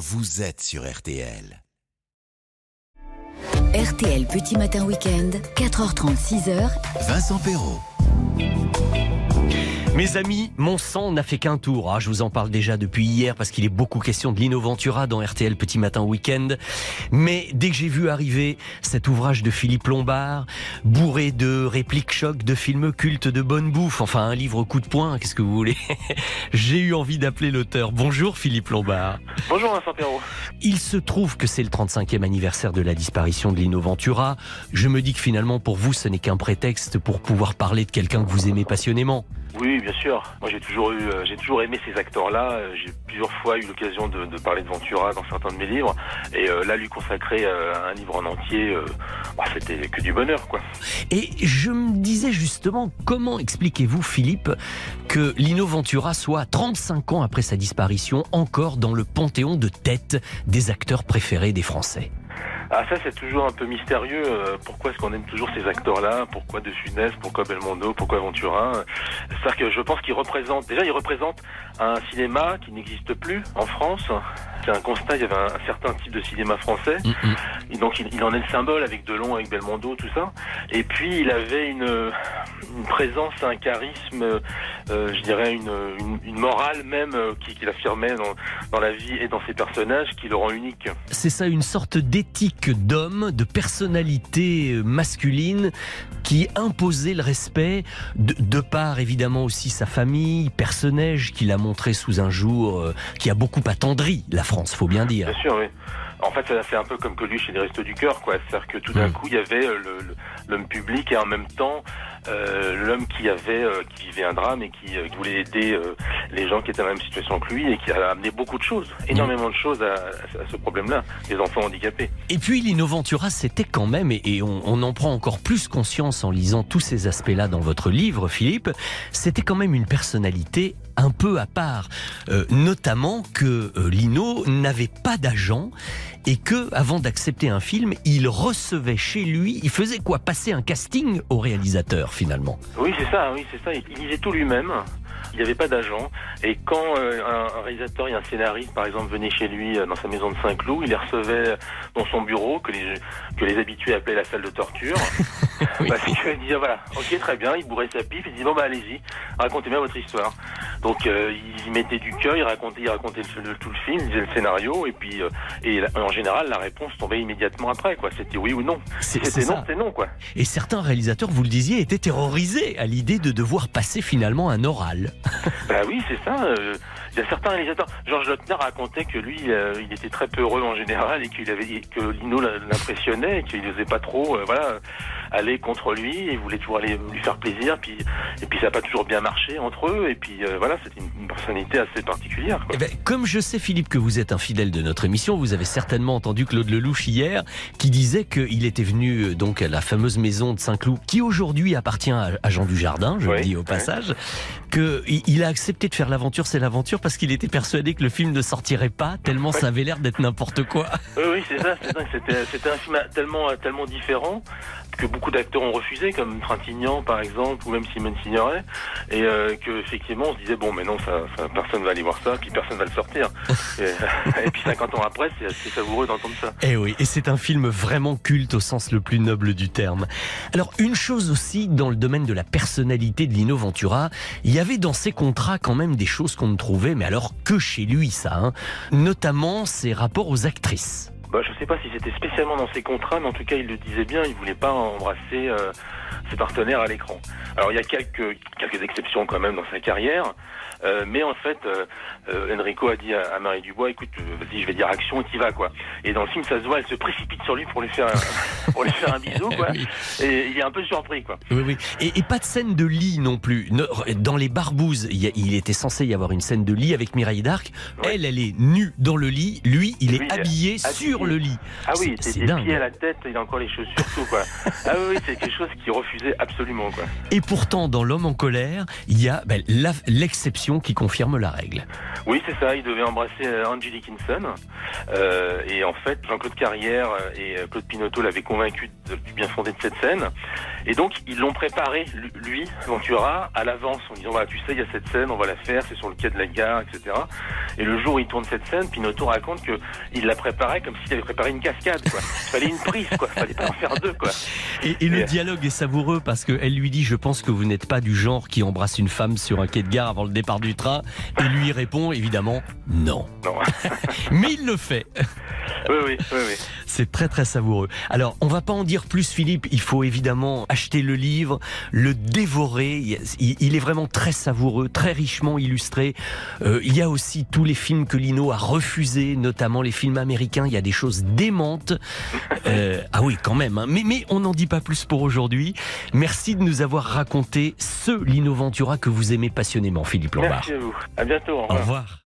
vous êtes sur RTL. RTL Petit Matin Week-end, 4h30, 6h. Vincent Perrault. Mes amis, mon sang n'a fait qu'un tour. Ah, je vous en parle déjà depuis hier parce qu'il est beaucoup question de Lino Ventura dans RTL Petit Matin Week-end. Mais dès que j'ai vu arriver cet ouvrage de Philippe Lombard, bourré de répliques chocs, de films cultes, de bonne bouffe, enfin un livre coup de poing, qu'est-ce que vous voulez? J'ai eu envie d'appeler l'auteur. Bonjour Philippe Lombard. Bonjour Vincent Perrault. Il se trouve que c'est le 35e anniversaire de la disparition de Lino Ventura. Je me dis que finalement pour vous ce n'est qu'un prétexte pour pouvoir parler de quelqu'un que vous aimez passionnément. Oui, bien sûr. Moi, j'ai toujours eu, euh, j'ai toujours aimé ces acteurs-là. Euh, J'ai plusieurs fois eu l'occasion de, parler de Ventura dans certains de mes livres, et euh, là, lui consacrer un livre en entier, bah, c'était que du bonheur, quoi. Et je me disais justement, comment expliquez-vous, Philippe, que Lino Ventura soit 35 ans après sa disparition encore dans le panthéon de tête des acteurs préférés des Français? Ah, ça, c'est toujours un peu mystérieux. euh, Pourquoi est-ce qu'on aime toujours ces acteurs-là? Pourquoi De Funès? Pourquoi Belmondo? Pourquoi Ventura C'est-à-dire que je pense qu'il représente, déjà, il représente un cinéma qui n'existe plus en France. C'est un constat, il y avait un, un certain type de cinéma français. Et donc il, il en est le symbole avec Delon, avec Belmondo, tout ça. Et puis il avait une, une présence, un charisme, euh, je dirais une, une, une morale même euh, qui- qu'il affirmait dans, dans la vie et dans ses personnages qui le rend unique. C'est ça, une sorte d'éthique d'homme, de personnalité euh, masculine qui imposait le respect, de, de par évidemment aussi sa famille, personnage qu'il a montré sous un jour, euh, qui a beaucoup attendri la France, faut bien dire. Bien sûr, oui. En fait, ça fait un peu comme Coluche chez les Restos du Cœur, quoi. C'est-à-dire que tout d'un Mm. coup, il y avait euh, l'homme public et en même temps euh, l'homme qui avait, euh, qui vivait un drame et qui, euh, qui voulait aider les gens qui étaient dans la même situation que lui et qui a amené beaucoup de choses, énormément de choses à, à ce problème-là, les enfants handicapés. Et puis Lino Ventura, c'était quand même, et, et on, on en prend encore plus conscience en lisant tous ces aspects-là dans votre livre, Philippe, c'était quand même une personnalité un peu à part, Euh, notamment que euh, Lino n'avait pas d'agent et que, avant d'accepter un film, il recevait chez lui, il faisait quoi? Passer un casting au réalisateur finalement. Oui, c'est ça, oui, c'est ça. Il, il lisait tout lui-même. Il n'y avait pas d'agent. Et quand euh, un, un réalisateur et un scénariste, par exemple, venaient chez lui euh, dans sa maison de Saint-Cloud, il les recevait dans son bureau, que les, que les habitués appelaient la salle de torture. Oui. Parce qu'il disait, voilà, ok, très bien, il bourrait sa pipe, il disait, bon, bah, allez-y, racontez-moi votre histoire. Donc, euh, il mettait du cœur, il racontait, il racontait le- le- tout le film, il disait le scénario, et puis, euh, et en général, la réponse tombait immédiatement après, quoi. C'était oui ou non. C'était non, c'est non, quoi. Et certains réalisateurs, vous le disiez, étaient terrorisés à l'idée de devoir passer finalement un oral. Bah oui, c'est ça. euh, Il y a certains réalisateurs. Georges Lautner racontait que lui, euh, il était très peureux en général et qu'il avait que Lino l'impressionnait et qu'il n'osait pas trop, euh, voilà, aller contre lui. Et il voulait toujours aller lui faire plaisir. Puis et puis ça n'a pas toujours bien marché entre eux. Et puis euh, voilà, c'était une, personnalité assez particulière. Quoi. Eh ben, comme je sais, Philippe, que vous êtes un fidèle de notre émission, vous avez certainement entendu Claude Lelouch hier, qui disait qu'il était venu euh, donc à la fameuse maison de Saint-Cloud, qui aujourd'hui appartient à, Jean Dujardin, je le dis au passage, il il a accepté de faire l'aventure, c'est l'aventure, parce qu'il était persuadé que le film ne sortirait pas, tellement ça avait l'air d'être n'importe quoi. Oui, oui, c'est ça. C'était, un film tellement, tellement différent que beaucoup d'acteurs ont refusé, comme Trintignant par exemple, ou même Simone Signoret, et euh, que effectivement on se disait bon, mais non, ça, ça, personne va aller voir ça, puis personne va le sortir. et, et puis 50 ans après, c'est assez savoureux d'entendre ça. Eh oui, et c'est un film vraiment culte au sens le plus noble du terme. Alors, une chose aussi dans le domaine de la personnalité de Lino Ventura, il y avait dans ses contrats quand même des choses qu'on ne trouvait, mais alors que chez lui, ça, hein. notamment ses rapports aux actrices. Bah, je sais pas si c'était spécialement dans ses contrats, mais en tout cas, il le disait bien, il voulait pas embrasser euh, ses partenaires à l'écran. Alors, il y a quelques, quelques exceptions quand même dans sa carrière, euh, mais en fait, euh, Enrico a dit à, à Marie Dubois, écoute, vas-y, je vais dire action, et t'y vas, quoi. Et dans le film, ça se voit, elle se précipite sur lui pour lui faire, un- pour lui faire un bisou, quoi. Oui. Et il est un peu surpris, quoi. Oui, oui. Et, et pas de scène de lit non plus. Ne- Dans les barbouzes, il, y a- il était censé y avoir une scène de lit avec Mireille d'Arc. Elle, elle est nue dans le lit. Lui, il est il est habillé habillé. Sur le lit. Ah oui, C'est- des, dingue. pieds à la tête, il a encore les chaussures, tout, quoi. Ah oui, c'est quelque chose qu'il refusait absolument, quoi. Et pourtant, dans L'homme en colère, il y a ben, l'exception qui confirme la règle. Oui, c'est ça. Il devait embrasser euh, Angie Dickinson. Euh, et en fait, Jean-Claude Carrière et euh, Claude Pinotto l'avaient convaincu du bien fondé de cette scène. Et donc, ils l'ont préparé, lui, Ventura, à l'avance, en disant, voilà, tu sais, il y a cette scène, on va la faire, c'est sur le quai de la gare, etc. Et le jour où il tourne cette scène, Pinotto raconte que il la préparait comme s'il avait préparé une cascade, quoi. Il fallait une prise, quoi. Il fallait pas en faire deux, quoi. Et, et le dialogue est savoureux parce qu'elle lui dit, je pense que vous n'êtes pas du genre qui embrasse une femme sur un quai de gare avant le départ du train. Et lui répond, évidemment, non. Non. Mais il le fait. oui, oui, oui, oui. C'est très très savoureux. Alors, on va pas en dire plus, Philippe. Il faut évidemment acheter le livre, le dévorer. Il est vraiment très savoureux, très richement illustré. Euh, il y a aussi tous les films que Lino a refusés, notamment les films américains. Il y a des choses démentes. Euh, ah oui, quand même. hein. Mais, mais on n'en dit pas plus pour aujourd'hui. Merci de nous avoir raconté ce Lino Ventura que vous aimez passionnément, Philippe Lombard. Merci à vous. À bientôt. Au revoir.